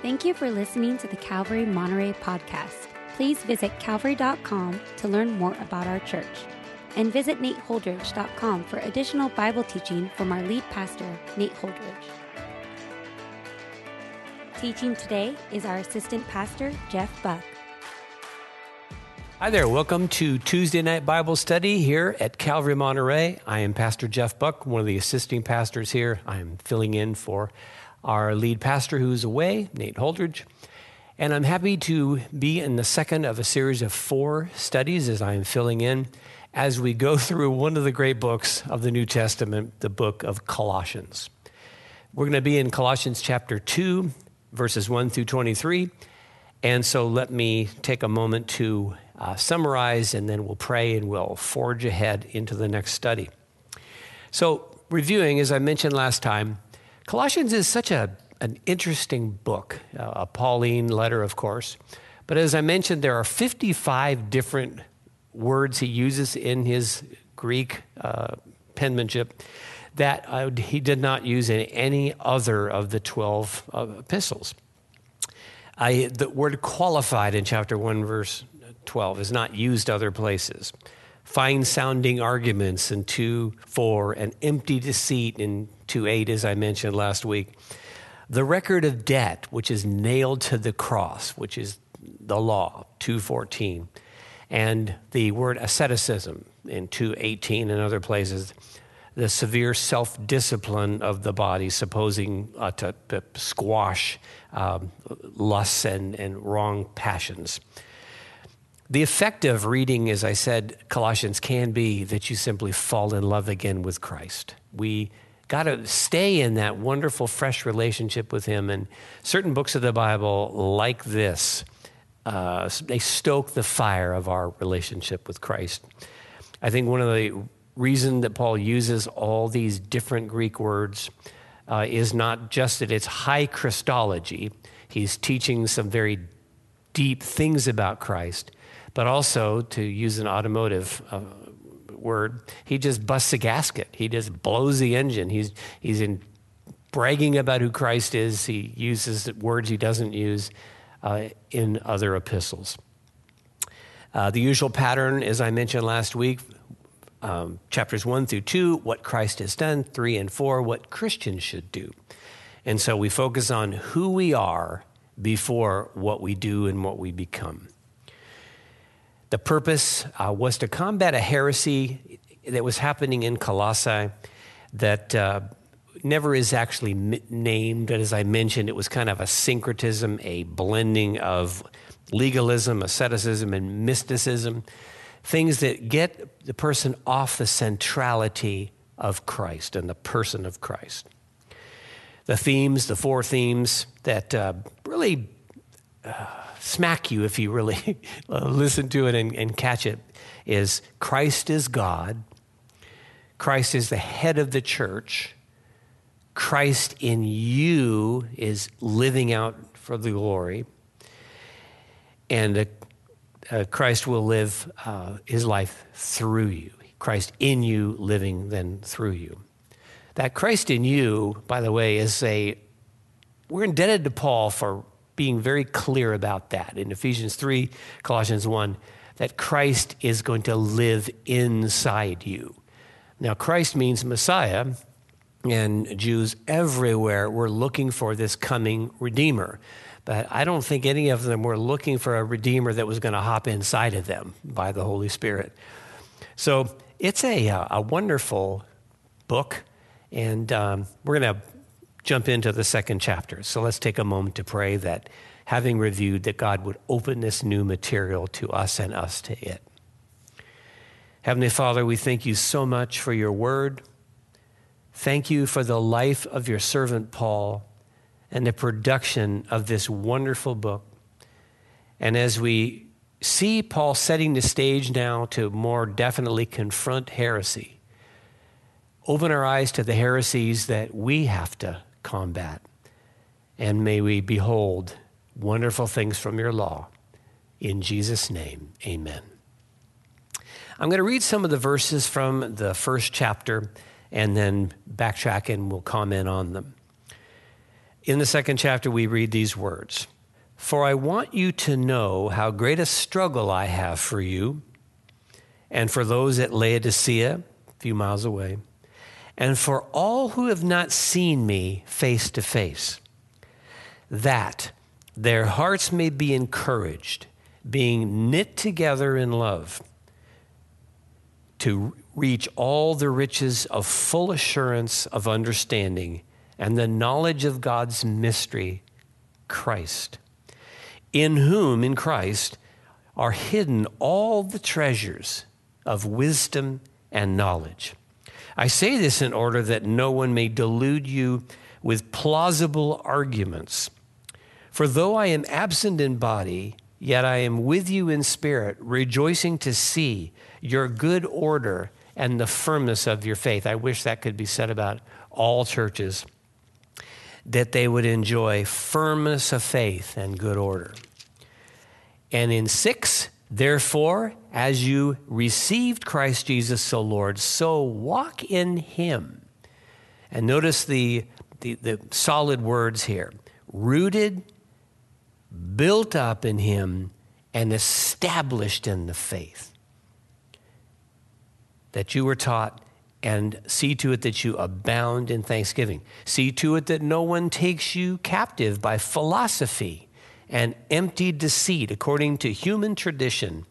Thank you for listening to the Calvary Monterey podcast. Please visit calvary.com to learn more about our church. And visit nateholdridge.com for additional Bible teaching from our lead pastor, Nate Holdridge. Teaching today is our assistant pastor, Jeff Buck. Hi there. Welcome to Tuesday Night Bible Study here at Calvary Monterey. I am Pastor Jeff Buck, one of the assisting pastors here. I am filling in for our lead pastor who's away, Nate Holdridge. And I'm happy to be in the second of a series of four studies as I am filling in as we go through one of the great books of the New Testament, the book of Colossians. We're going to be in Colossians chapter 2, verses 1 through 23. And so let me take a moment to uh, summarize, and then we'll pray and we'll forge ahead into the next study. So, reviewing, as I mentioned last time, Colossians is such a, an interesting book, uh, a Pauline letter, of course. But as I mentioned, there are 55 different words he uses in his Greek uh, penmanship that uh, he did not use in any other of the 12 uh, epistles. I, the word qualified in chapter 1, verse 12 is not used other places fine sounding arguments in 2 4, and empty deceit in 2 8, as I mentioned last week. The record of debt, which is nailed to the cross, which is the law, 214. And the word asceticism in 218 and other places, the severe self discipline of the body, supposing uh, to, to, squash um, lusts and, and wrong passions. The effect of reading, as I said, Colossians can be that you simply fall in love again with Christ. We got to stay in that wonderful, fresh relationship with Him. And certain books of the Bible, like this, uh, they stoke the fire of our relationship with Christ. I think one of the reasons that Paul uses all these different Greek words uh, is not just that it's high Christology, he's teaching some very deep things about Christ but also, to use an automotive uh, word, he just busts a gasket. He just blows the engine. He's, he's in bragging about who Christ is. He uses words he doesn't use uh, in other epistles. Uh, the usual pattern, as I mentioned last week, um, chapters one through two, what Christ has done, three and four, what Christians should do. And so we focus on who we are before what we do and what we become. The purpose uh, was to combat a heresy that was happening in Colossae that uh, never is actually named. But as I mentioned, it was kind of a syncretism, a blending of legalism, asceticism, and mysticism, things that get the person off the centrality of Christ and the person of Christ. The themes, the four themes that uh, really. Uh, smack you if you really listen to it and, and catch it is Christ is God, Christ is the head of the church, Christ in you is living out for the glory, and uh, uh, Christ will live uh, his life through you. Christ in you, living then through you. That Christ in you, by the way, is a, we're indebted to Paul for being very clear about that in Ephesians 3, Colossians 1, that Christ is going to live inside you. Now, Christ means Messiah, and Jews everywhere were looking for this coming Redeemer. But I don't think any of them were looking for a Redeemer that was going to hop inside of them by the Holy Spirit. So it's a, uh, a wonderful book, and um, we're going to jump into the second chapter. So let's take a moment to pray that having reviewed, that God would open this new material to us and us to it. Heavenly Father, we thank you so much for your word. Thank you for the life of your servant Paul and the production of this wonderful book. And as we see Paul setting the stage now to more definitely confront heresy, open our eyes to the heresies that we have to combat. And may we behold wonderful things from your law. In Jesus' name, amen. I'm going to read some of the verses from the first chapter and then backtrack and we'll comment on them. in the second chapter, we read these words For I want you to know how great a struggle I have for you and for those at Laodicea, a few miles away, and for all who have not seen me face to face, that their hearts may be encouraged, being knit together in love, to reach all the riches of full assurance of understanding and the knowledge of God's mystery, Christ, in whom, in Christ, are hidden all the treasures of wisdom and knowledge. I say this in order that no one may delude you with plausible arguments. For though I am absent in body, yet I am with you in spirit, rejoicing to see your good order and the firmness of your faith. I wish that could be said about all churches that they would enjoy firmness of faith and good order. And in six, therefore, as you received Christ Jesus so Lord, so walk in him. And notice the, the, the solid words here rooted, built up in him, and established in the faith that you were taught and see to it that you abound in thanksgiving. See to it that no one takes you captive by philosophy and empty deceit, according to human tradition,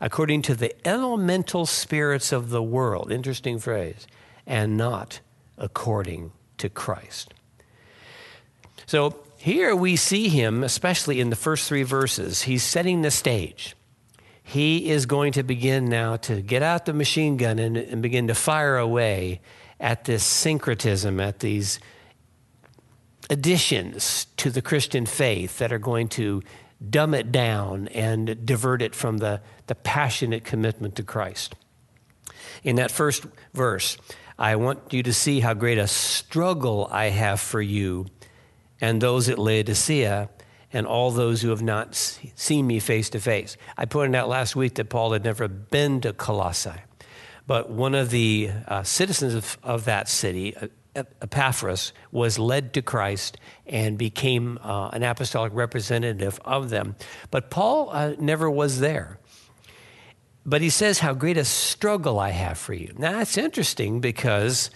according to the elemental spirits of the world. Interesting phrase. And not according to Christ. So here we see him, especially in the first three verses, he's setting the stage he is going to begin now to get out the machine gun and, and begin to fire away at this syncretism, at these additions to the Christian faith that are going to dumb it down and divert it from the, the passionate commitment to Christ. In that first verse, I want you to see how great a struggle I have for you and those at Laodicea and all those who have not seen me face to face. I pointed out last week that Paul had never been to Colossae, but one of the uh, citizens of, of, that city, uh, Epaphras, was led to Christ and became uh, an apostolic representative of them. But Paul uh, never was there. But he says, How great a struggle I have for you. Now, that's interesting because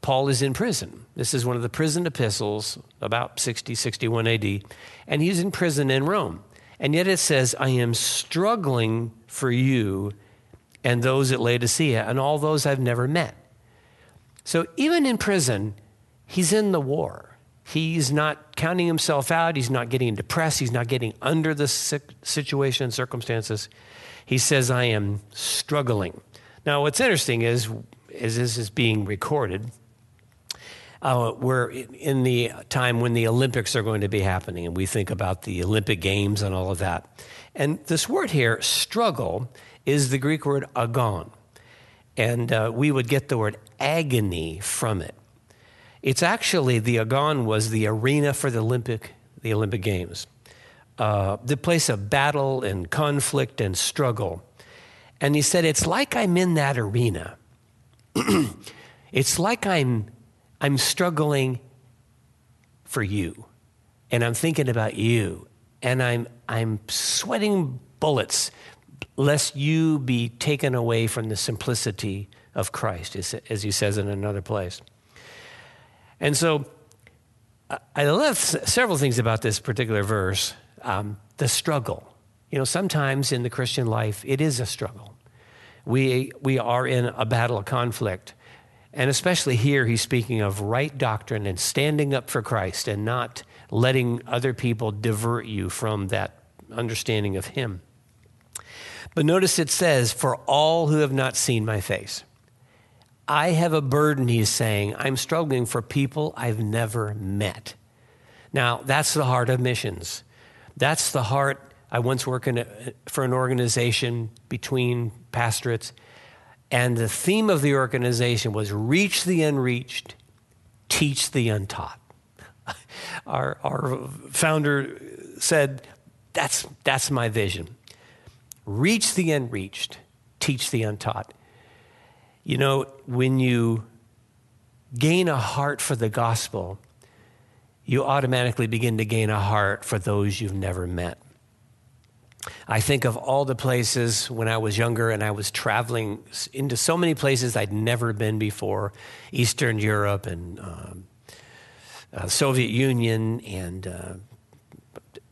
Paul is in prison. This is one of the prison epistles, about 60, 61 AD, and he's in prison in Rome. And yet it says, I am struggling for you and those at Laodicea and all those I've never met. So even in prison, he's in the war. He's not counting himself out. He's not getting depressed. He's not getting under the situation and circumstances. He says, I am struggling. Now, what's interesting is, is this is being recorded uh, we're in the time when the Olympics are going to be happening, and we think about the Olympic Games and all of that. And this word here, struggle, is the Greek word agon. And uh, we would get the word agony from it. It's actually, the agon was the arena for the Olympic, the Olympic Games, uh, the place of battle and conflict and struggle. And he said, It's like I'm in that arena. it's like I'm I'm struggling for you. And I'm thinking about you. And I'm, I'm sweating bullets lest you be taken away from the simplicity of Christ, as he says in another place. And so I love several things about this particular verse. Um, the struggle. You know, sometimes in the Christian life, it is a struggle. We, we are in a battle, a conflict. And especially here, he's speaking of right doctrine and standing up for Christ and not letting other people divert you from that understanding of him. But notice it says, For all who have not seen my face. I have a burden, he's saying. I'm struggling for people I've never met. Now, that's the heart of missions. That's the heart. I once worked a, for an organization between pastorates and the theme of the organization was reach the unreached, teach the untaught. Our, our founder said, that's, that's my vision. Reach the unreached, teach the untaught. You know, when you gain a heart for the gospel, you automatically begin to gain a heart for those you've never met. I think of all the places when I was younger and I was traveling into so many places I'd never been before Eastern Europe and um, uh, Soviet Union and uh,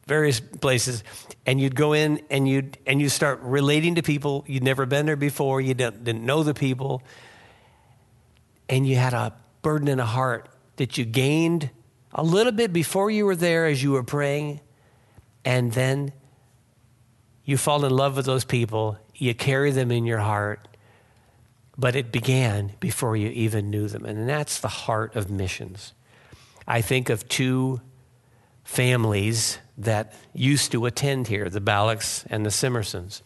various places. And you'd go in and you'd, and you start relating to people. You'd never been there before, you didn't, didn't know the people. And you had a burden in a heart that you gained a little bit before you were there as you were praying. And then you fall in love with those people, you carry them in your heart, but it began before you even knew them. And that's the heart of missions. I think of two families that used to attend here the Ballocks and the Simmersons.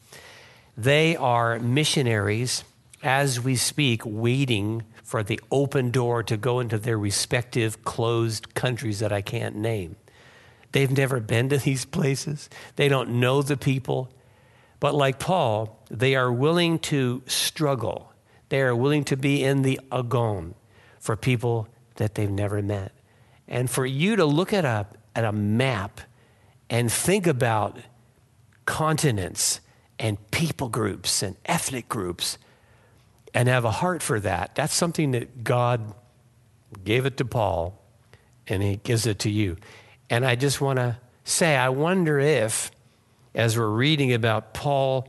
They are missionaries as we speak, waiting for the open door to go into their respective closed countries that I can't name. They've never been to these places, they don't know the people. But like Paul, they are willing to struggle. They are willing to be in the agon for people that they've never met. And for you to look it a, at a map and think about continents and people groups and ethnic groups and have a heart for that, that's something that God gave it to Paul and he gives it to you. And I just want to say, I wonder if, as we're reading about Paul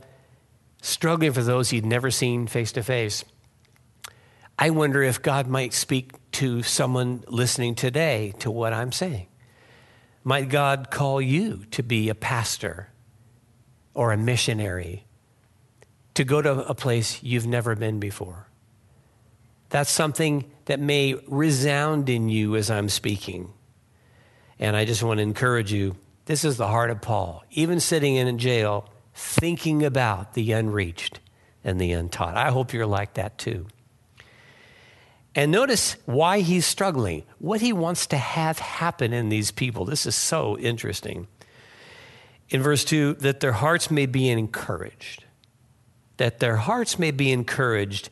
struggling for those he'd never seen face to face, I wonder if God might speak to someone listening today to what I'm saying. Might God call you to be a pastor or a missionary, to go to a place you've never been before? That's something that may resound in you as I'm speaking. And I just want to encourage you this is the heart of Paul, even sitting in a jail, thinking about the unreached and the untaught. I hope you're like that too. And notice why he's struggling, what he wants to have happen in these people. This is so interesting. In verse 2, that their hearts may be encouraged. That their hearts may be encouraged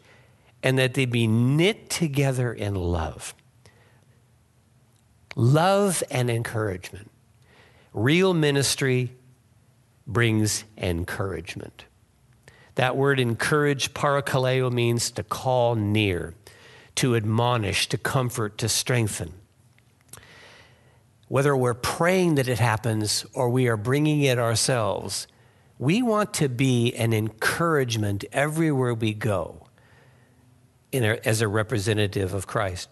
and that they be knit together in love love and encouragement. Real ministry brings encouragement. That word encourage, parakaleo, means to call near, to admonish, to comfort, to strengthen. Whether we're praying that it happens or we are bringing it ourselves, we want to be an encouragement everywhere we go a, as a representative of Christ.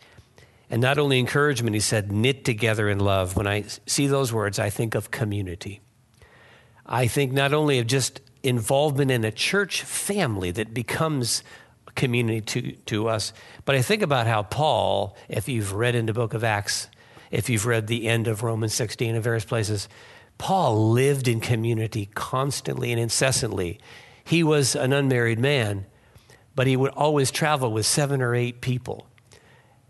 And not only encouragement, he said, knit together in love. When I see those words, I think of community. I think not only of just involvement in a church family that becomes community to, to us, but I think about how Paul, if you've read in the book of Acts, if you've read the end of Romans 16 in various places, Paul lived in community constantly and incessantly. He was an unmarried man, but he would always travel with seven or eight people.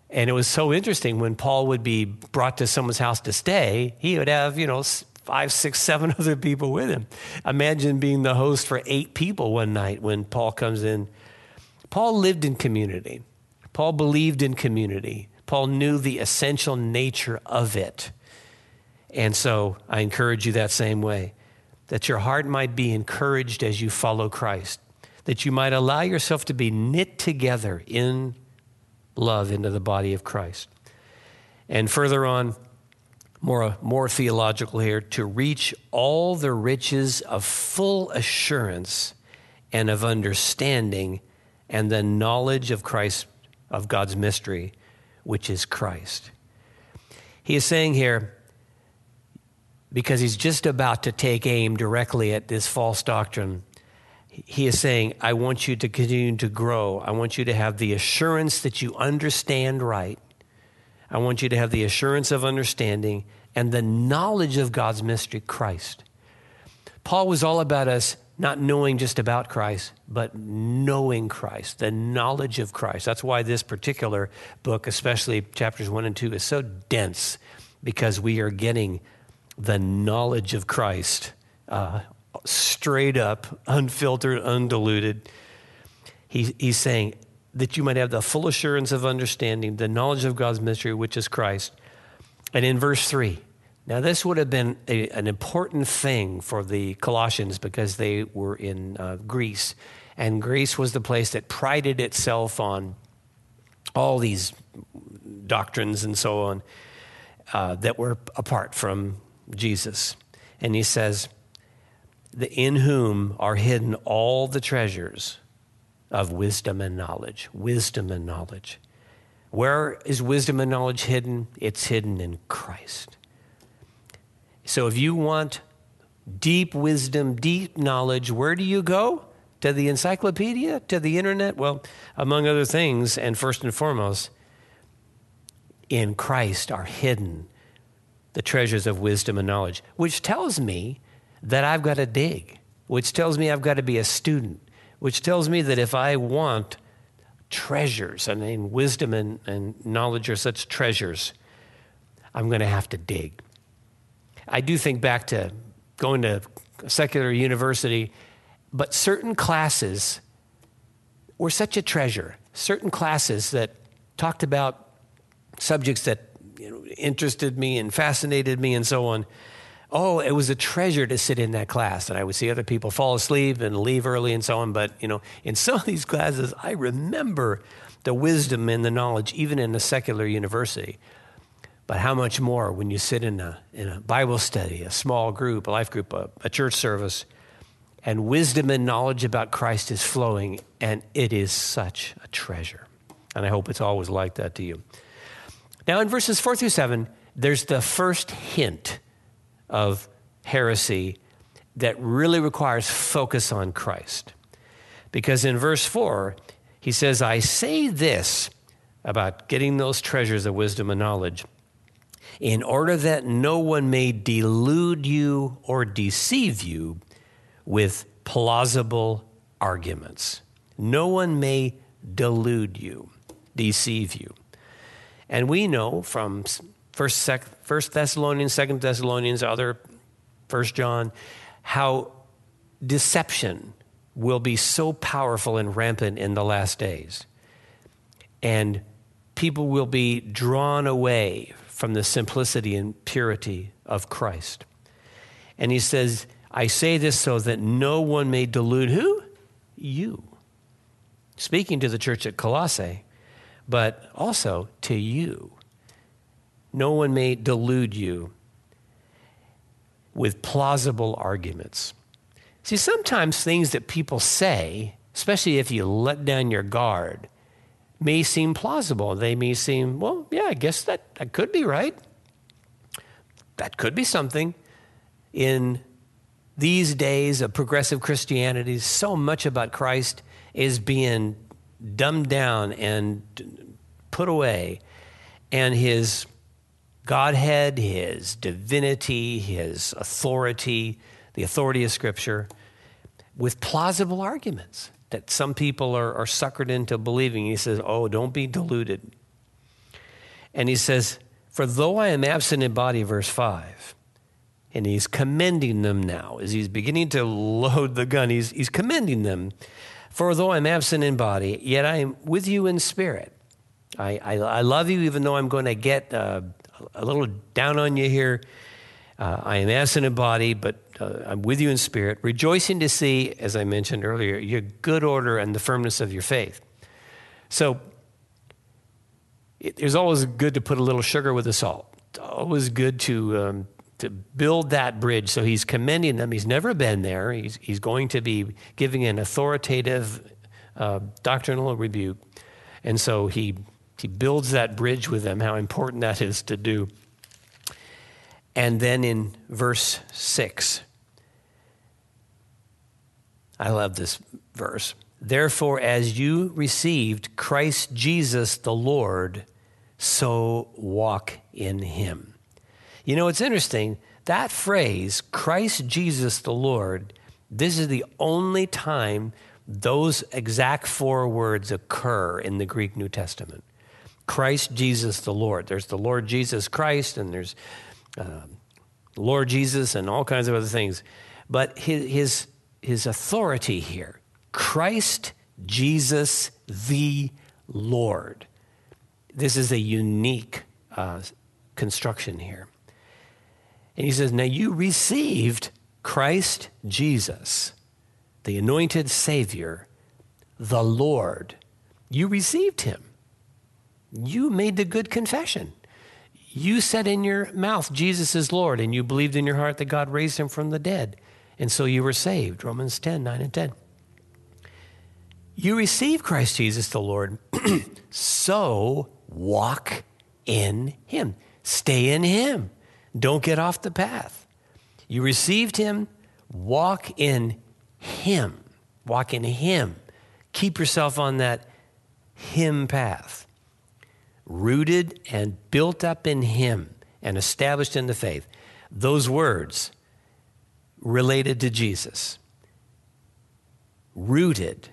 And it was so interesting when Paul would be brought to someone's house to stay, he would have, you know, five, six, seven other people with him. Imagine being the host for eight people one night when Paul comes in. Paul lived in community, Paul believed in community, Paul knew the essential nature of it. And so I encourage you that same way that your heart might be encouraged as you follow Christ, that you might allow yourself to be knit together in love into the body of Christ. And further on, more, more theological here, to reach all the riches of full assurance and of understanding and the knowledge of Christ, of God's mystery, which is Christ. He is saying here, because he's just about to take aim directly at this false doctrine he is saying, I want you to continue to grow. I want you to have the assurance that you understand right. I want you to have the assurance of understanding and the knowledge of God's mystery, Christ. Paul was all about us not knowing just about Christ, but knowing Christ, the knowledge of Christ. That's why this particular book, especially chapters one and two, is so dense because we are getting the knowledge of Christ uh, straight up, unfiltered, undiluted. He, he's saying that you might have the full assurance of understanding, the knowledge of God's mystery, which is Christ, And in verse 3, now this would have been a, an important thing for the Colossians because they were in uh, Greece. And Greece was the place that prided itself on all these doctrines and so on uh, that were apart from Jesus. And he says, "The In whom are hidden all the treasures of wisdom and knowledge. Wisdom and knowledge. Where is wisdom and knowledge hidden? It's hidden in Christ. So if you want deep wisdom, deep knowledge, where do you go? To the encyclopedia? To the internet? Well, among other things, and first and foremost, in Christ are hidden the treasures of wisdom and knowledge, which tells me that I've got to dig, which tells me I've got to be a student, which tells me that if I want treasures, I mean, wisdom and, and knowledge are such treasures, I'm going to have to dig. I do think back to going to a secular university, but certain classes were such a treasure. Certain classes that talked about subjects that you know, interested me and fascinated me and so on. Oh, it was a treasure to sit in that class. And I would see other people fall asleep and leave early and so on. But, you know, in some of these classes, I remember the wisdom and the knowledge, even in a secular university. But how much more when you sit in a, in a Bible study, a small group, a life group, a, a church service, and wisdom and knowledge about Christ is flowing, and it is such a treasure. And I hope it's always like that to you. Now, in verses four through seven, there's the first hint of heresy that really requires focus on Christ. Because in verse 4, he says, I say this about getting those treasures of wisdom and knowledge in order that no one may delude you or deceive you with plausible arguments. No one may delude you, deceive you. And we know from First, Thessalonians, Second Thessalonians, other First John, how deception will be so powerful and rampant in the last days. And people will be drawn away from the simplicity and purity of Christ. And he says, I say this so that no one may delude who? You. Speaking to the church at Colossae, but also to you. No one may delude you with plausible arguments. See, sometimes things that people say, especially if you let down your guard, may seem plausible. They may seem, well, yeah, I guess that, that could be right. That could be something. In these days of progressive Christianity, so much about Christ is being dumbed down and put away, and his Godhead, his divinity, his authority, the authority of Scripture, with plausible arguments that some people are, are suckered into believing. He says, Oh, don't be deluded. And he says, For though I am absent in body, verse 5, and he's commending them now as he's beginning to load the gun, he's, he's commending them. For though I'm absent in body, yet I am with you in spirit. I, I, I love you, even though I'm going to get uh, a little down on you here. Uh, I am absent in body, but uh, I'm with you in spirit, rejoicing to see, as I mentioned earlier, your good order and the firmness of your faith. So it, it's always good to put a little sugar with the salt. It's always good to um, to build that bridge. So he's commending them. He's never been there. He's he's going to be giving an authoritative uh, doctrinal rebuke, and so he he builds that bridge with them. How important that is to do. And then in verse 6, I love this verse. Therefore, as you received Christ Jesus the Lord, so walk in him. You know, it's interesting. That phrase, Christ Jesus the Lord, this is the only time those exact four words occur in the Greek New Testament. Christ Jesus the Lord. There's the Lord Jesus Christ, and there's uh, Lord Jesus, and all kinds of other things. But his, his, his authority here Christ Jesus the Lord. This is a unique uh, construction here. And he says, Now you received Christ Jesus, the anointed Savior, the Lord. You received him. You made the good confession. You said in your mouth, Jesus is Lord, and you believed in your heart that God raised him from the dead. And so you were saved. Romans 10, 9 and 10. You receive Christ Jesus the Lord, so walk in him. Stay in him. Don't get off the path. You received him, walk in him. Walk in him. Keep yourself on that him path. Rooted and built up in him and established in the faith. Those words related to Jesus. Rooted,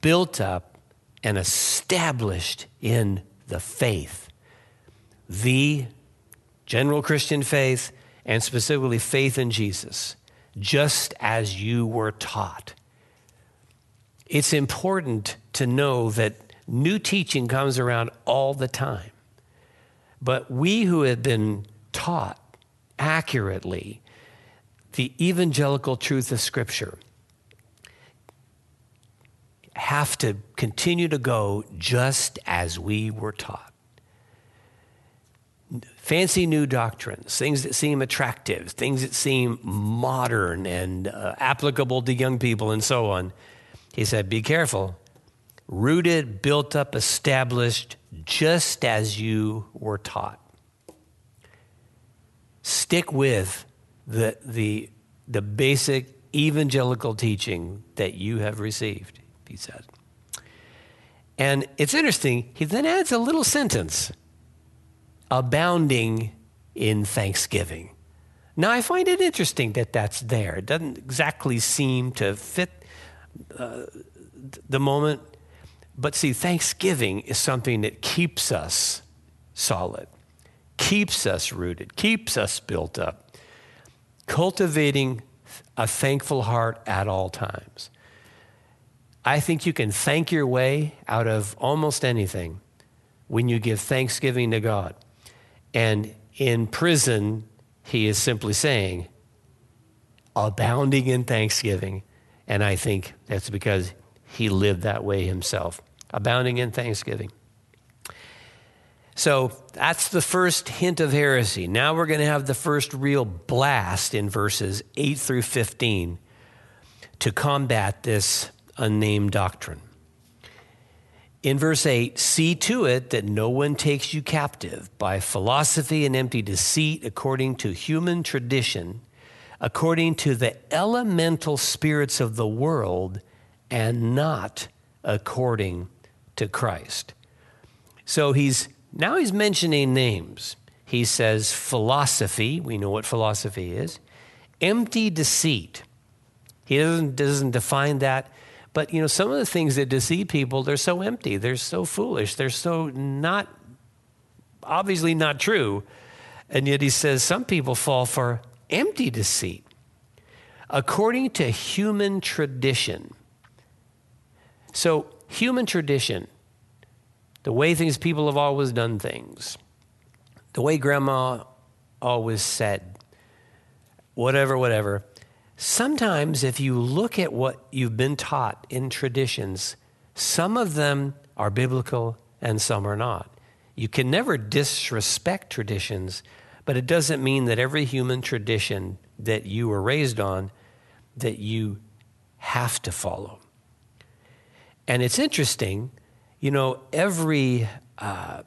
built up, and established in the faith. The general Christian faith, and specifically faith in Jesus, just as you were taught. It's important to know that new teaching comes around all the time. But we who have been taught accurately the evangelical truth of Scripture have to continue to go just as we were taught. Fancy new doctrines, things that seem attractive, things that seem modern and uh, applicable to young people, and so on. He said, Be careful. Rooted, built up, established, just as you were taught. Stick with the, the, the basic evangelical teaching that you have received, he said. And it's interesting, he then adds a little sentence abounding in thanksgiving. Now, I find it interesting that that's there. It doesn't exactly seem to fit uh, the moment. But see, thanksgiving is something that keeps us solid, keeps us rooted, keeps us built up. Cultivating a thankful heart at all times. I think you can thank your way out of almost anything when you give thanksgiving to God. And in prison, he is simply saying, abounding in thanksgiving. And I think that's because he lived that way himself, abounding in thanksgiving. So that's the first hint of heresy. Now we're going to have the first real blast in verses 8 through 15 to combat this unnamed doctrine. In verse 8, see to it that no one takes you captive by philosophy and empty deceit according to human tradition, according to the elemental spirits of the world, and not according to Christ. So he's now he's mentioning names. He says philosophy, we know what philosophy is, empty deceit. He doesn't, doesn't define that but you know, some of the things that deceive people, they're so empty, they're so foolish, they're so not obviously not true. And yet he says some people fall for empty deceit. According to human tradition. So, human tradition, the way things people have always done things, the way grandma always said, whatever, whatever, Sometimes, if you look at what you've been taught in traditions, some of them are biblical and some are not. You can never disrespect traditions, but it doesn't mean that every human tradition that you were raised on that you have to follow. And it's interesting, you know, every, uh,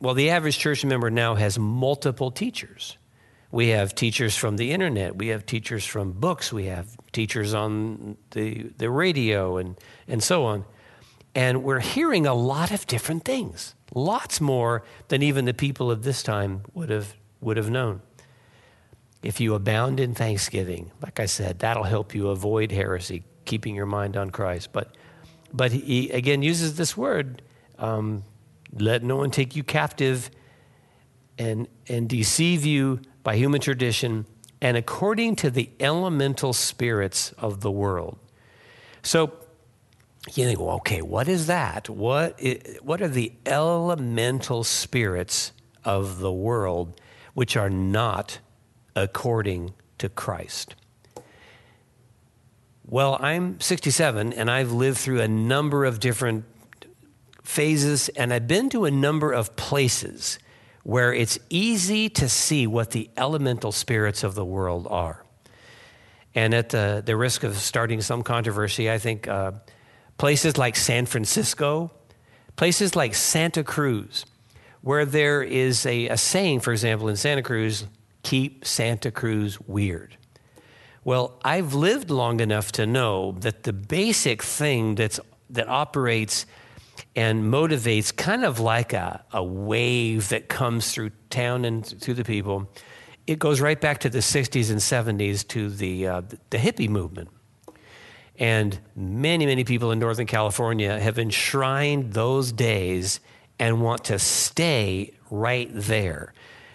well, the average church member now has multiple teachers. We have teachers from the internet. We have teachers from books. We have teachers on the, the radio and, and so on. And we're hearing a lot of different things, lots more than even the people of this time would have, would have known. If you abound in thanksgiving, like I said, that'll help you avoid heresy, keeping your mind on Christ. But, but he again uses this word um, let no one take you captive and, and deceive you by human tradition and according to the elemental spirits of the world. So you think, well, okay, what is that? What, is, what are the elemental spirits of the world which are not according to Christ. Well, I'm 67 and I've lived through a number of different phases and I've been to a number of places where it's easy to see what the elemental spirits of the world are. And at the, the risk of starting some controversy, I think uh, places like San Francisco, places like Santa Cruz, where there is a, a saying, for example, in Santa Cruz, keep Santa Cruz weird. Well, I've lived long enough to know that the basic thing that's, that operates and motivates kind of like a, a wave that comes through town and through the people. It goes right back to the 60s and 70s to the, uh, the hippie movement. And many, many people in Northern California have enshrined those days and want to stay right there.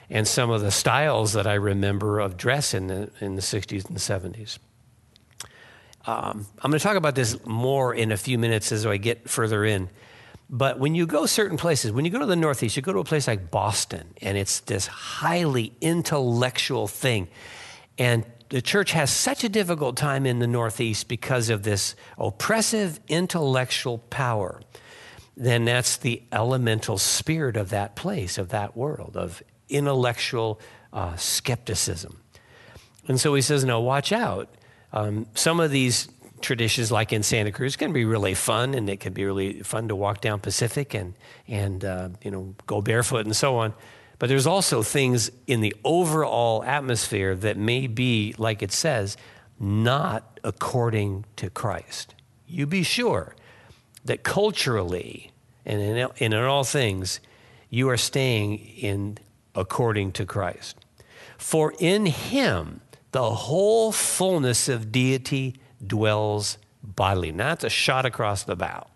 And some of the styles that I remember of dress in the, in the 60s and 70s. Um, I'm going to talk about this more in a few minutes as I get further in. But when you go certain places, when you go to the Northeast, you go to a place like Boston, and it's this highly intellectual thing. And the church has such a difficult time in the Northeast because of this oppressive intellectual power. Then that's the elemental spirit of that place, of that world, of intellectual uh, skepticism. And so he says, no, watch out. Um, some of these traditions like in Santa Cruz can be really fun, and it can be really fun to walk down Pacific and and uh, you know go barefoot and so on. But there's also things in the overall atmosphere that may be, like it says, not according to Christ. You be sure that culturally and in, in all things, you are staying in according to Christ. For in him the whole fullness of deity dwells bodily. Now, that's a shot across the bow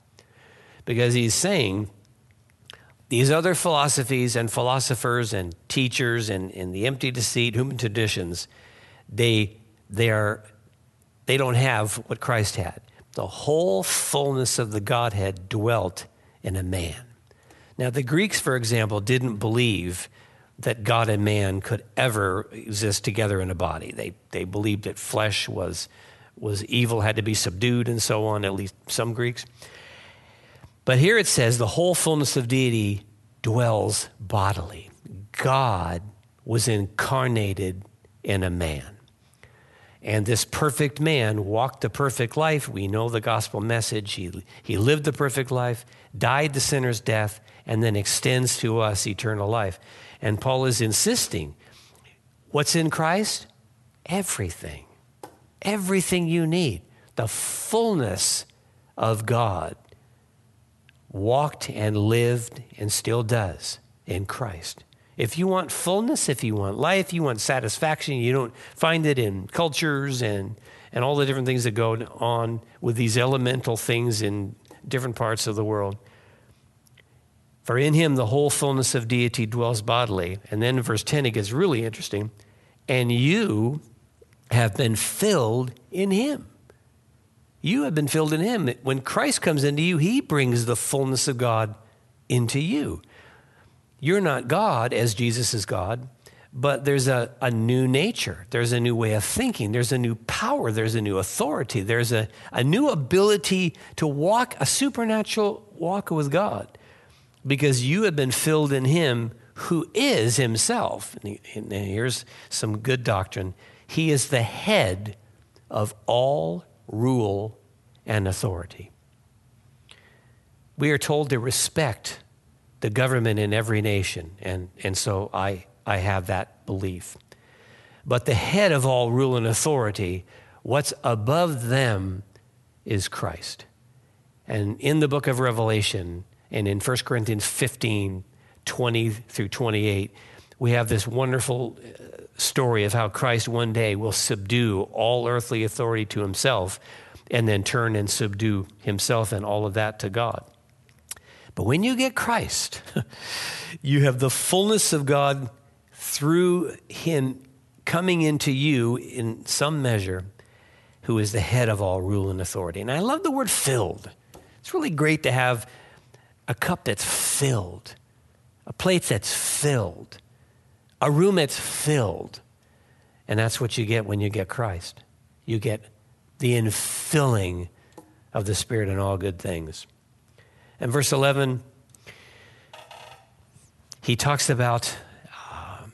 because he's saying these other philosophies and philosophers and teachers and, and the empty deceit, human traditions, they, they, are, they don't have what Christ had. The whole fullness of the Godhead dwelt in a man. Now, the Greeks, for example, didn't believe that God and man could ever exist together in a body. They, they believed that flesh was was evil, had to be subdued, and so on, at least some Greeks. But here it says the whole fullness of deity dwells bodily. God was incarnated in a man. And this perfect man walked the perfect life. We know the gospel message. He, he lived the perfect life, died the sinner's death, and then extends to us eternal life. And Paul is insisting what's in Christ? Everything everything you need. The fullness of God walked and lived and still does in Christ. If you want fullness, if you want life, you want satisfaction, you don't find it in cultures and, and all the different things that go on with these elemental things in different parts of the world. For in him the whole fullness of deity dwells bodily. And then verse 10, it gets really interesting. And you have been filled in him. You have been filled in him. When Christ comes into you, he brings the fullness of God into you. You're not God as Jesus is God, but there's a, a new nature. There's a new way of thinking. There's a new power. There's a new authority. There's a, a new ability to walk a supernatural walk with God because you have been filled in him who is himself. And here's some good doctrine he is the head of all rule and authority. We are told to respect the government in every nation, and, and so I, I have that belief. But the head of all rule and authority, what's above them is Christ. And in the book of Revelation and in 1 Corinthians 15, 20 through 28, we have this wonderful uh, story of how Christ one day will subdue all earthly authority to himself and then turn and subdue himself and all of that to God. But when you get Christ, you have the fullness of God through him coming into you in some measure, who is the head of all rule and authority. And I love the word filled. It's really great to have a cup that's filled a plate that's filled, a room that's filled. And that's what you get when you get Christ. You get the infilling of the Spirit in all good things. And verse 11, he talks about uh,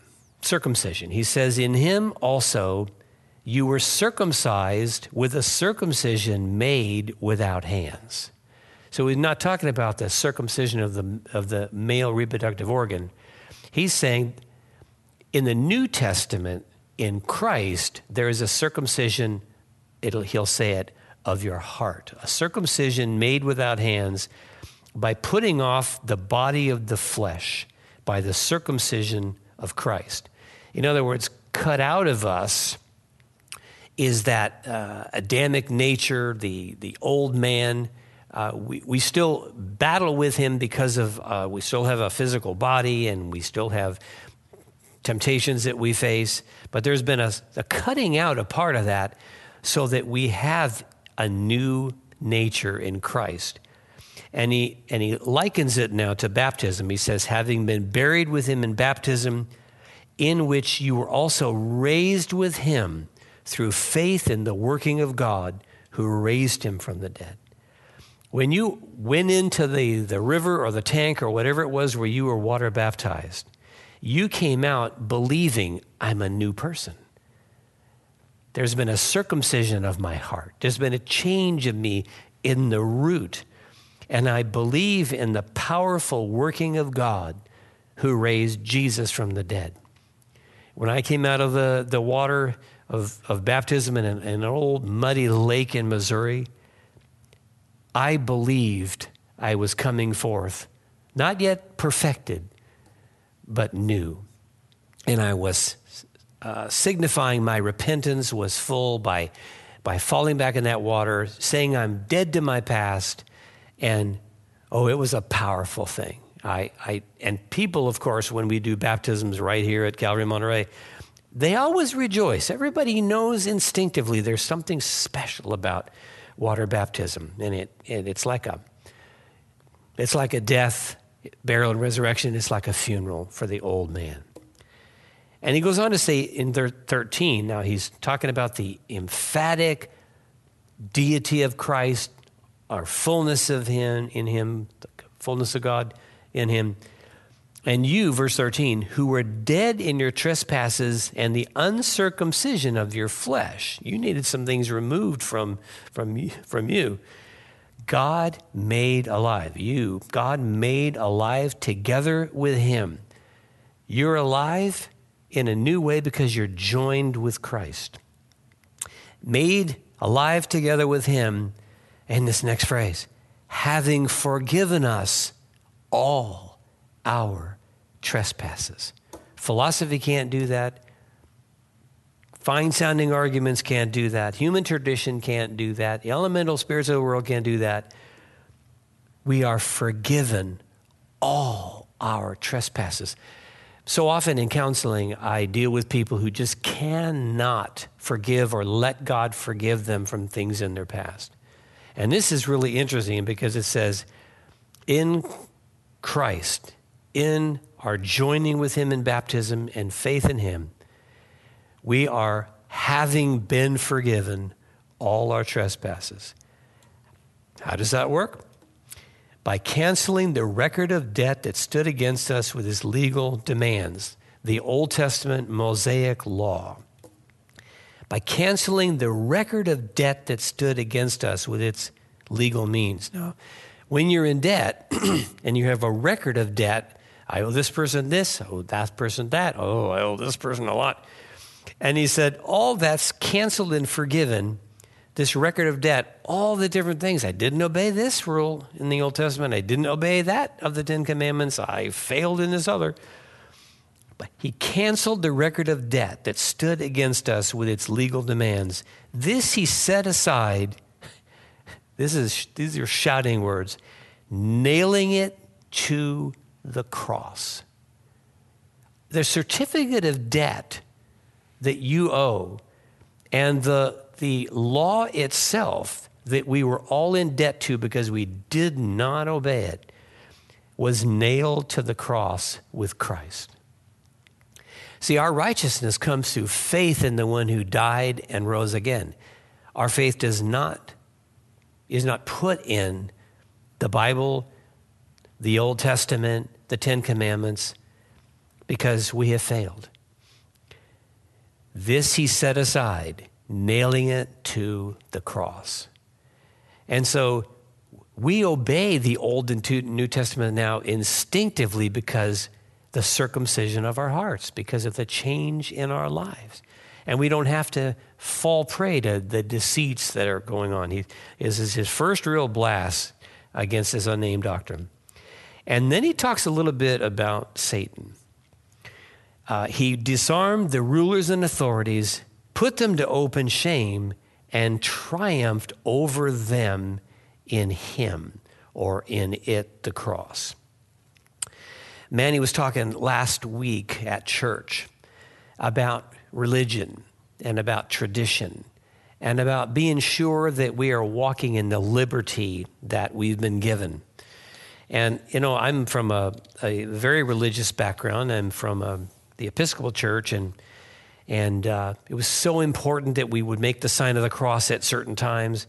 circumcision. He says, In him also you were circumcised with a circumcision made without hands. So he's not talking about the circumcision of the, of the male reproductive organ. He's saying in the New Testament, in Christ, there is a circumcision, he'll say it, of your heart. A circumcision made without hands by putting off the body of the flesh by the circumcision of Christ. In other words, cut out of us is that uh, Adamic nature, the, the old man. Uh, we, we still battle with him because of uh, we still have a physical body and we still have temptations that we face. But there's been a, a cutting out a part of that so that we have a new nature in Christ. And he, and he likens it now to baptism. He says, having been buried with him in baptism, in which you were also raised with him through faith in the working of God who raised him from the dead. When you went into the, the river or the tank or whatever it was where you were water baptized, you came out believing, I'm a new person. There's been a circumcision of my heart, there's been a change of me in the root. And I believe in the powerful working of God who raised Jesus from the dead. When I came out of the, the water, of, of baptism in an, in an old muddy lake in Missouri, I believed I was coming forth, not yet perfected, but new. And I was uh, signifying my repentance was full by, by falling back in that water, saying I'm dead to my past. And oh, it was a powerful thing. I, I, and people, of course, when we do baptisms right here at Calvary Monterey, they always rejoice. Everybody knows instinctively there's something special about water baptism, and it, it it's like a it's like a death, burial, and resurrection. It's like a funeral for the old man. And he goes on to say in 13, now he's talking about the emphatic deity of Christ, our fullness of him in him, the fullness of God in him. And you, verse 13, who were dead in your trespasses and the uncircumcision of your flesh, you needed some things removed from, from, from you. God made alive. You, God made alive together with Him. You're alive in a new way because you're joined with Christ. Made alive together with Him. And this next phrase, having forgiven us all our trespasses. Philosophy can't do that. Fine sounding arguments can't do that. Human tradition can't do that. The elemental spirits of the world can't do that. We are forgiven all our trespasses. So often in counseling, I deal with people who just cannot forgive or let God forgive them from things in their past. And this is really interesting because it says, in Christ, in our joining with him in baptism and faith in him, we are having been forgiven all our trespasses. How does that work? By canceling the record of debt that stood against us with his legal demands, the Old Testament Mosaic law. By canceling the record of debt that stood against us with its legal means. Now, when you're in debt and you have a record of debt, I owe this person this, I owe that person that, oh, I owe this person a lot. And he said, all that's canceled and forgiven, this record of debt, all the different things. I didn't obey this rule in the Old Testament, I didn't obey that of the Ten Commandments, I failed in this other. But he canceled the record of debt that stood against us with its legal demands. This he set aside. This is, these are shouting words, nailing it to the cross. The certificate of debt that you owe and the, the law itself that we were all in debt to because we did not obey it was nailed to the cross with Christ. See, our righteousness comes through faith in the one who died and rose again. Our faith does not is not put in the Bible, the Old Testament, the 10 commandments because we have failed. This he set aside, nailing it to the cross. And so we obey the Old and New Testament now instinctively because the circumcision of our hearts, because of the change in our lives. And we don't have to fall prey to the deceits that are going on. He, this is his first real blast against this unnamed doctrine. And then he talks a little bit about Satan. Uh, he disarmed the rulers and authorities, put them to open shame, and triumphed over them in him or in it, the cross. Manny was talking last week at church about religion and about tradition and about being sure that we are walking in the liberty that we've been given. And, you know, I'm from a, a very religious background. I'm from a, um, the Episcopal Church, and, and uh, it was so important that we would make the sign of the cross at certain times.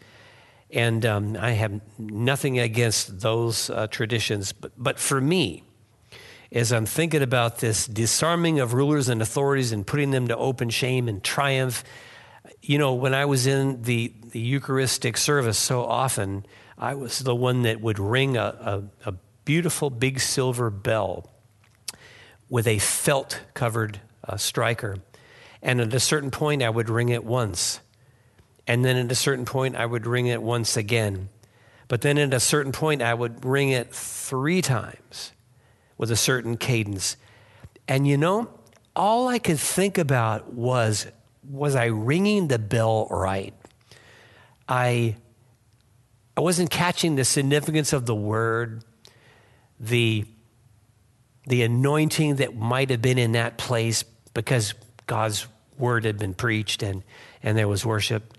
And um, I have nothing against those uh, traditions. But, but for me, as I'm thinking about this disarming of rulers and authorities and putting them to open shame and triumph, you know, when I was in the, the Eucharistic service so often, I was the one that would ring a, a, a beautiful big silver bell with a felt covered uh, striker. And at a certain point, I would ring it once. And then at a certain point, I would ring it once again. But then at a certain point, I would ring it three times with a certain cadence. And you know, all I could think about was was I ringing the bell right? I I wasn't catching the significance of the word, the the anointing that might have been in that place because God's word had been preached and and there was worship.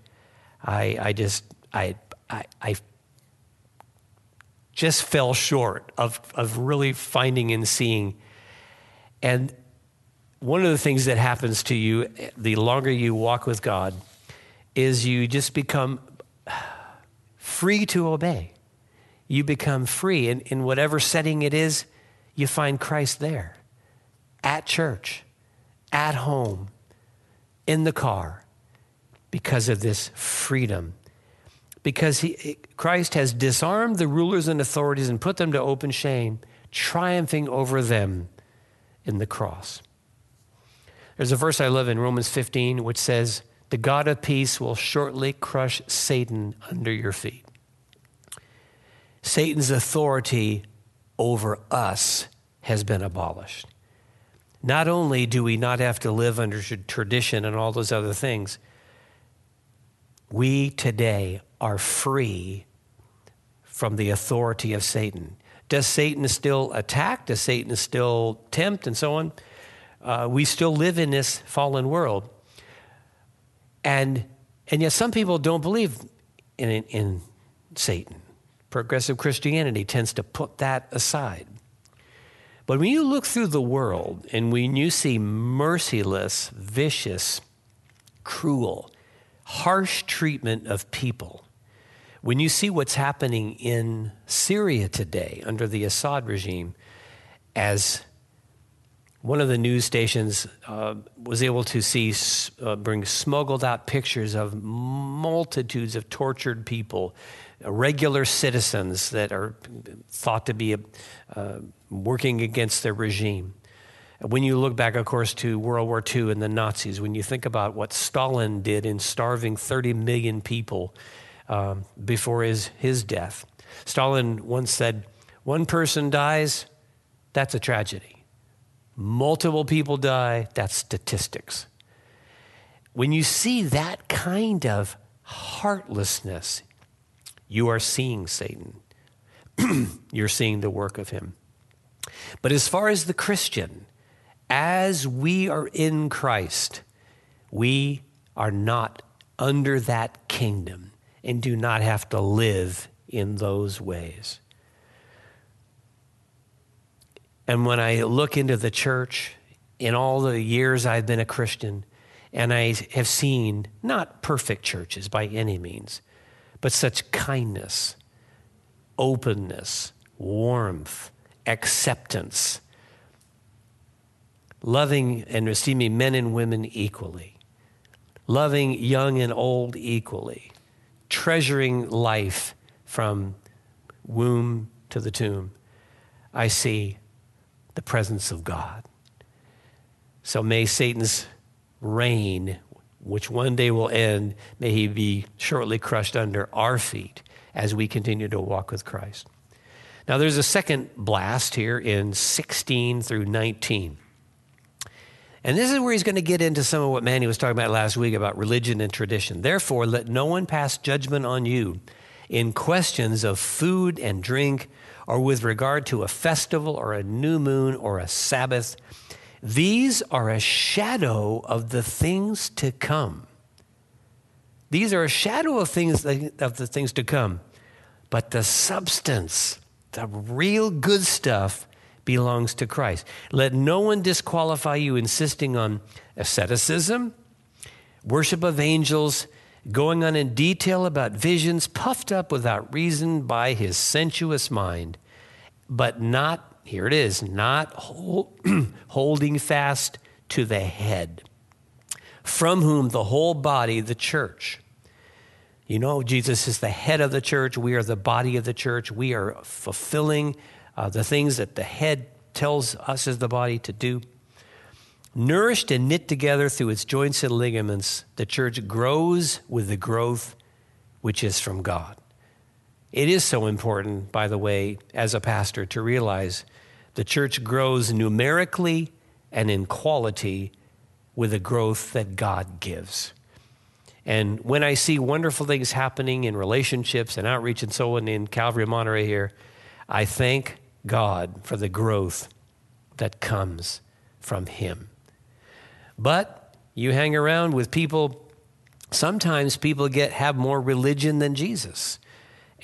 I I just I I, I just fell short of, of really finding and seeing. And one of the things that happens to you the longer you walk with God is you just become free to obey. You become free. And in whatever setting it is, you find Christ there at church, at home, in the car, because of this freedom because he, Christ has disarmed the rulers and authorities and put them to open shame, triumphing over them in the cross. There's a verse I love in Romans 15 which says, The God of peace will shortly crush Satan under your feet. Satan's authority over us has been abolished. Not only do we not have to live under tradition and all those other things, we today are free from the authority of Satan. Does Satan still attack? Does Satan still tempt and so on? Uh, we still live in this fallen world. And, and yet, some people don't believe in, in Satan. Progressive Christianity tends to put that aside. But when you look through the world and when you see merciless, vicious, cruel, harsh treatment of people, when you see what's happening in Syria today under the Assad regime, as one of the news stations uh, was able to see, uh, bring smuggled out pictures of multitudes of tortured people, regular citizens that are thought to be uh, working against their regime. When you look back, of course, to World War II and the Nazis, when you think about what Stalin did in starving 30 million people um, before his, his death. Stalin once said, One person dies, that's a tragedy. Multiple people die, that's statistics. When you see that kind of heartlessness, you are seeing Satan. You're seeing the work of him. But as far as the Christian, as we are in Christ, we are not under that kingdom and do not have to live in those ways. And when I look into the church in all the years I've been a Christian, and I have seen not perfect churches by any means, but such kindness, openness, warmth, acceptance, loving and receiving men and women equally, loving young and old equally, treasuring life from womb to the tomb. I see the presence of God. So may Satan's reign, which one day will end, may he be shortly crushed under our feet as we continue to walk with Christ. Now, there's a second blast here in 16 through 19. And this is where he's going to get into some of what Manny was talking about last week about religion and tradition. Therefore, let no one pass judgment on you in questions of food and drink, or with regard to a festival, or a new moon, or a Sabbath these are a shadow of the things to come. These are a shadow of things of the things to come. But the substance, the real good stuff, belongs to Christ. Let no one disqualify you insisting on asceticism, worship of angels, going on in detail about visions, puffed up without reason by his sensuous mind, but not here it is, not hold, holding fast to the head, from whom the whole body, the church, you know, Jesus is the head of the church. We are the body of the church. We are fulfilling uh, the things that the head tells us as the body to do. Nourished and knit together through its joints and ligaments, the church grows with the growth which is from God. It is so important, by the way, as a pastor, to realize the church grows numerically and in quality with the growth that God gives. And when I see wonderful things happening in relationships and outreach and so on in Calvary Monterey here, I thank God for the growth that comes from Him. But you hang around with people, sometimes people get have more religion than Jesus.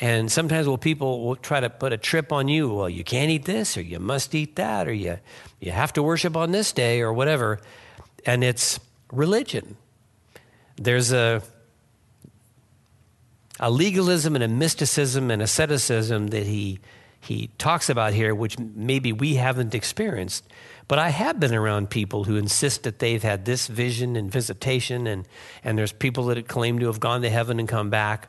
And sometimes well, people will try to put a trip on you. Well, you can't eat this, or you must eat that, or you, you have to worship on this day, or whatever. And it's religion. There's a, a legalism and a mysticism and asceticism that he, he talks about here, which maybe we haven't experienced. But I have been around people who insist that they've had this vision and visitation, and, and there's people that claim to have gone to heaven and come back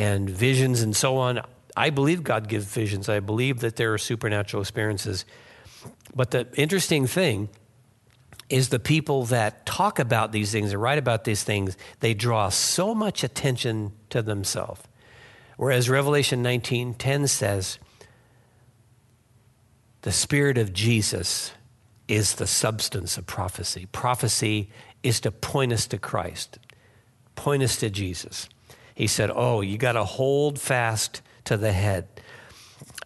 and visions and so on. I believe God gives visions. I believe that there are supernatural experiences. But the interesting thing is the people that talk about these things and write about these things, they draw so much attention to themselves. Whereas Revelation 19:10 says, the spirit of Jesus is the substance of prophecy. Prophecy is to point us to Christ, point us to Jesus he said, Oh, you got to hold fast to the head.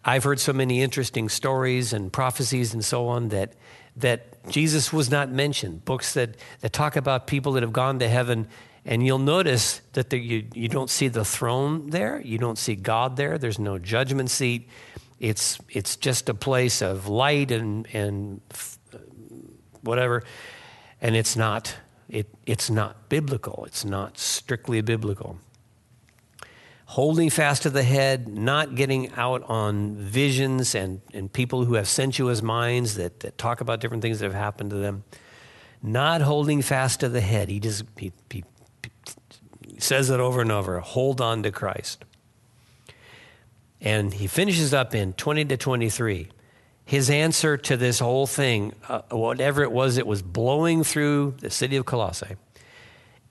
I've heard so many interesting stories and prophecies and so on that, that Jesus was not mentioned. Books that, that talk about people that have gone to heaven. And you'll notice that the, you, you don't see the throne there, you don't see God there, there's no judgment seat. It's, it's just a place of light and, and whatever. And it's not, it, it's not biblical, it's not strictly biblical holding fast to the head, not getting out on visions and, and people who have sensuous minds that, that talk about different things that have happened to them. Not holding fast to the head. He just he, he, he says it over and over hold on to Christ. And he finishes up in 20 to 23. His answer to this whole thing, uh, whatever it was, it was blowing through the city of Colossae.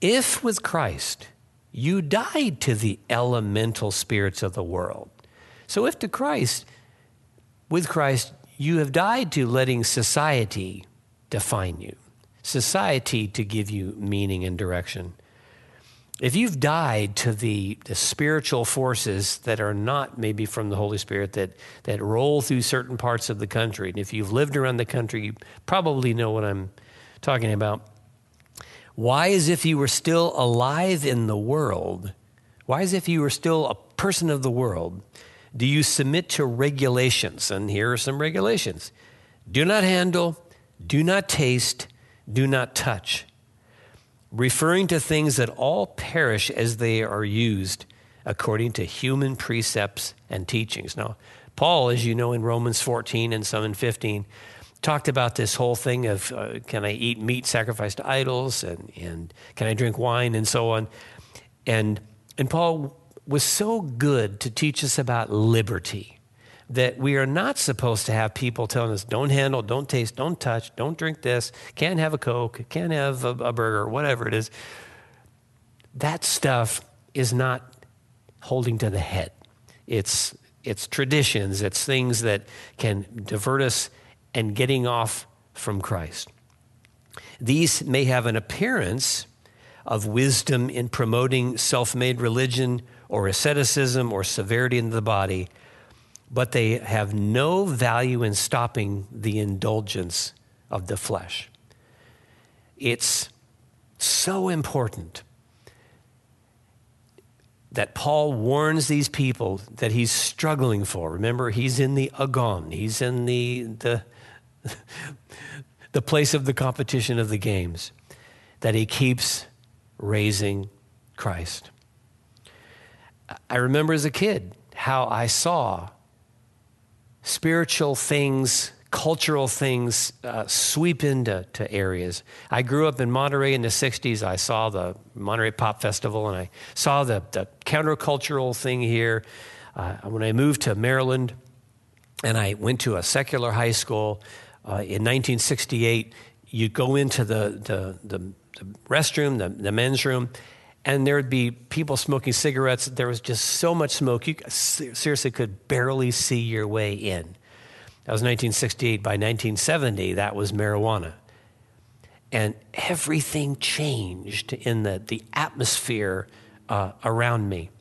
If with Christ, you died to the elemental spirits of the world. So, if to Christ, with Christ, you have died to letting society define you, society to give you meaning and direction. If you've died to the, the spiritual forces that are not maybe from the Holy Spirit that, that roll through certain parts of the country, and if you've lived around the country, you probably know what I'm talking about why, as if you were still alive in the world, why, as if you were still a person of the world, do you submit to regulations? And here are some regulations do not handle, do not taste, do not touch, referring to things that all perish as they are used according to human precepts and teachings. Now, Paul, as you know in Romans 14 and some in 15, talked about this whole thing of uh, can I eat meat sacrificed to idols and, and can I drink wine and so on. And, and Paul was so good to teach us about liberty that we are not supposed to have people telling us don't handle, don't taste, don't touch, don't drink this, can't have a Coke, can't have a, a burger, whatever it is. That stuff is not holding to the head. It's, it's traditions, it's things that can divert us and getting off from Christ. These may have an appearance of wisdom in promoting self made religion or asceticism or severity in the body but they have no value in stopping the indulgence of the flesh. It's so important that Paul warns these people that he's struggling for. Remember, he's in the agon, he's in the, the, the place of the competition of the games, that he keeps raising Christ. I remember as a kid how I saw spiritual things, cultural things uh, sweep into to areas. I grew up in Monterey in the 60s. I saw the Monterey Pop Festival and I saw the, the countercultural thing here. Uh, when I moved to Maryland and I went to a secular high school uh, in 1968, you'd go into the, the, the, the restroom, the, the men's room, and there would be people smoking cigarettes. There was just so much smoke, you seriously could barely see your way in. That was 1968. By 1970, that was marijuana. And everything changed in the, the atmosphere uh, around me.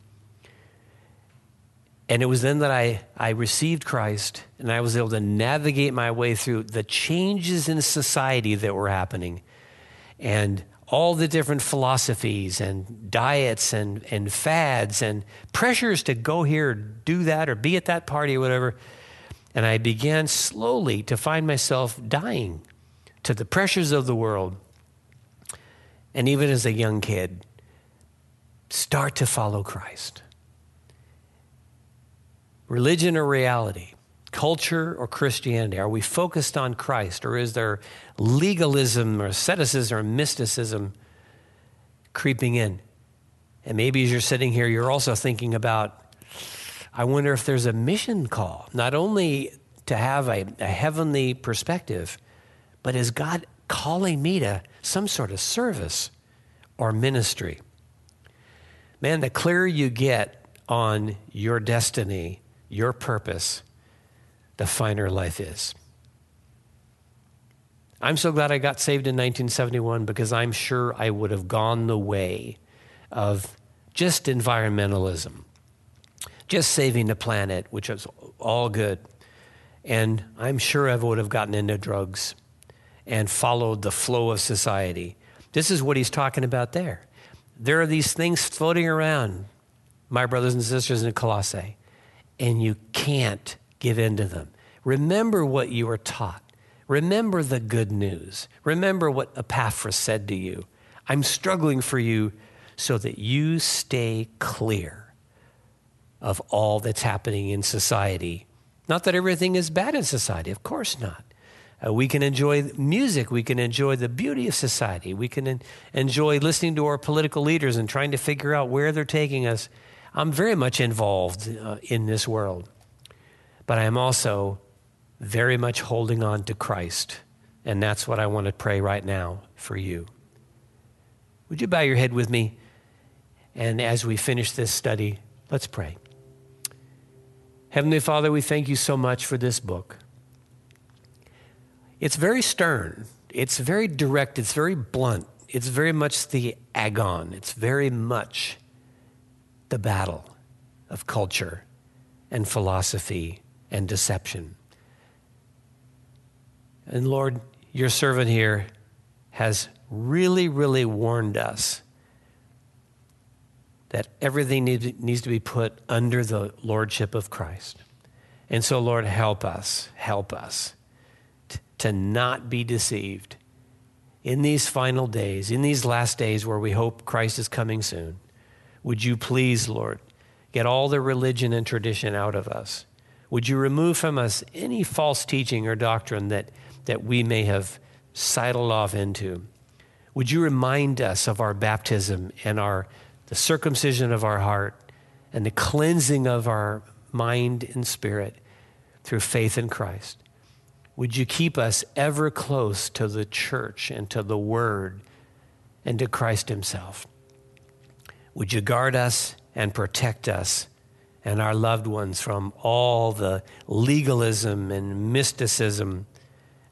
And it was then that I, I received Christ and I was able to navigate my way through the changes in society that were happening. And all the different philosophies and diets and, and fads and pressures to go here, do that, or be at that party or whatever. And I began slowly to find myself dying to the pressures of the world. And even as a young kid, start to follow Christ. Religion or reality? culture or Christianity? Are we focused on Christ or is there legalism or asceticism or mysticism creeping in? And maybe as you're sitting here, you're also thinking about, I wonder if there's a mission call, not only to have a, a heavenly perspective, but is God calling me to some sort of service or ministry? Man, the clearer you get on your destiny, your purpose, the finer life is. I'm so glad I got saved in 1971 because I'm sure I would have gone the way of just environmentalism, just saving the planet, which is all good. And I'm sure I would have gotten into drugs and followed the flow of society. This is what he's talking about there. There are these things floating around, my brothers and sisters in Colossae, and you can't give in to them. Remember what you were taught. Remember the good news. Remember what Epaphras said to you. I'm struggling for you so that you stay clear of all that's happening in society. Not that everything is bad in society, of course not. Uh, we can enjoy music. We can enjoy the beauty of society. We can en- enjoy listening to our political leaders and trying to figure out where they're taking us. I'm very much involved uh, in this world but I am also very much holding on to Christ. And that's what I want to pray right now for you. Would you bow your head with me? And as we finish this study, let's pray. Heavenly Father, we thank you so much for this book. It's very stern, it's very direct, it's very blunt, it's very much the agon, it's very much the battle of culture and philosophy and deception. And Lord, your servant here has really, really warned us that everything needs to be put under the lordship of Christ. And so, Lord, help us, help us to, to not be deceived in these final days, in these last days where we hope Christ is coming soon. Would you please, Lord, get all the religion and tradition out of us? Would you remove from us any false teaching or doctrine that, that we may have sidled off into? Would you remind us of our baptism and our, the circumcision of our heart and the cleansing of our mind and spirit through faith in Christ? Would you keep us ever close to the church and to the Word and to Christ Himself? Would you guard us and protect us and our loved ones from all the legalism and mysticism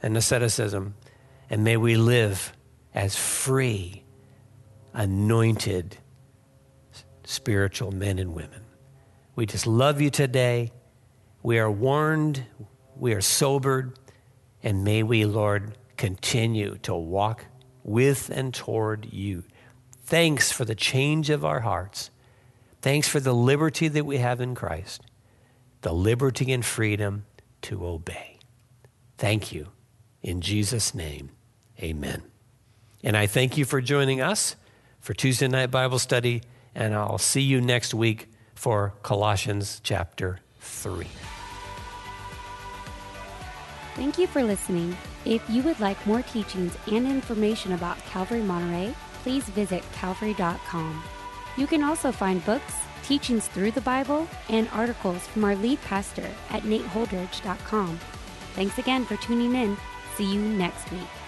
and asceticism? And may we live as free, anointed, spiritual men and women. We just love you today. We are warned, we are sobered, and may we, Lord, continue to walk with and toward you. Thanks for the change of our hearts. Thanks for the liberty that we have in Christ, the liberty and freedom to obey. Thank you. In Jesus' name, amen. And I thank you for joining us for Tuesday Night Bible Study, and I'll see you next week for Colossians chapter 3. Thank you for listening. If you would like more teachings and information about Calvary Monterey, please visit calvary.com. You can also find books, teachings through the Bible, and articles from our lead pastor at nateholdridge.com. Thanks again for tuning in. See you next week.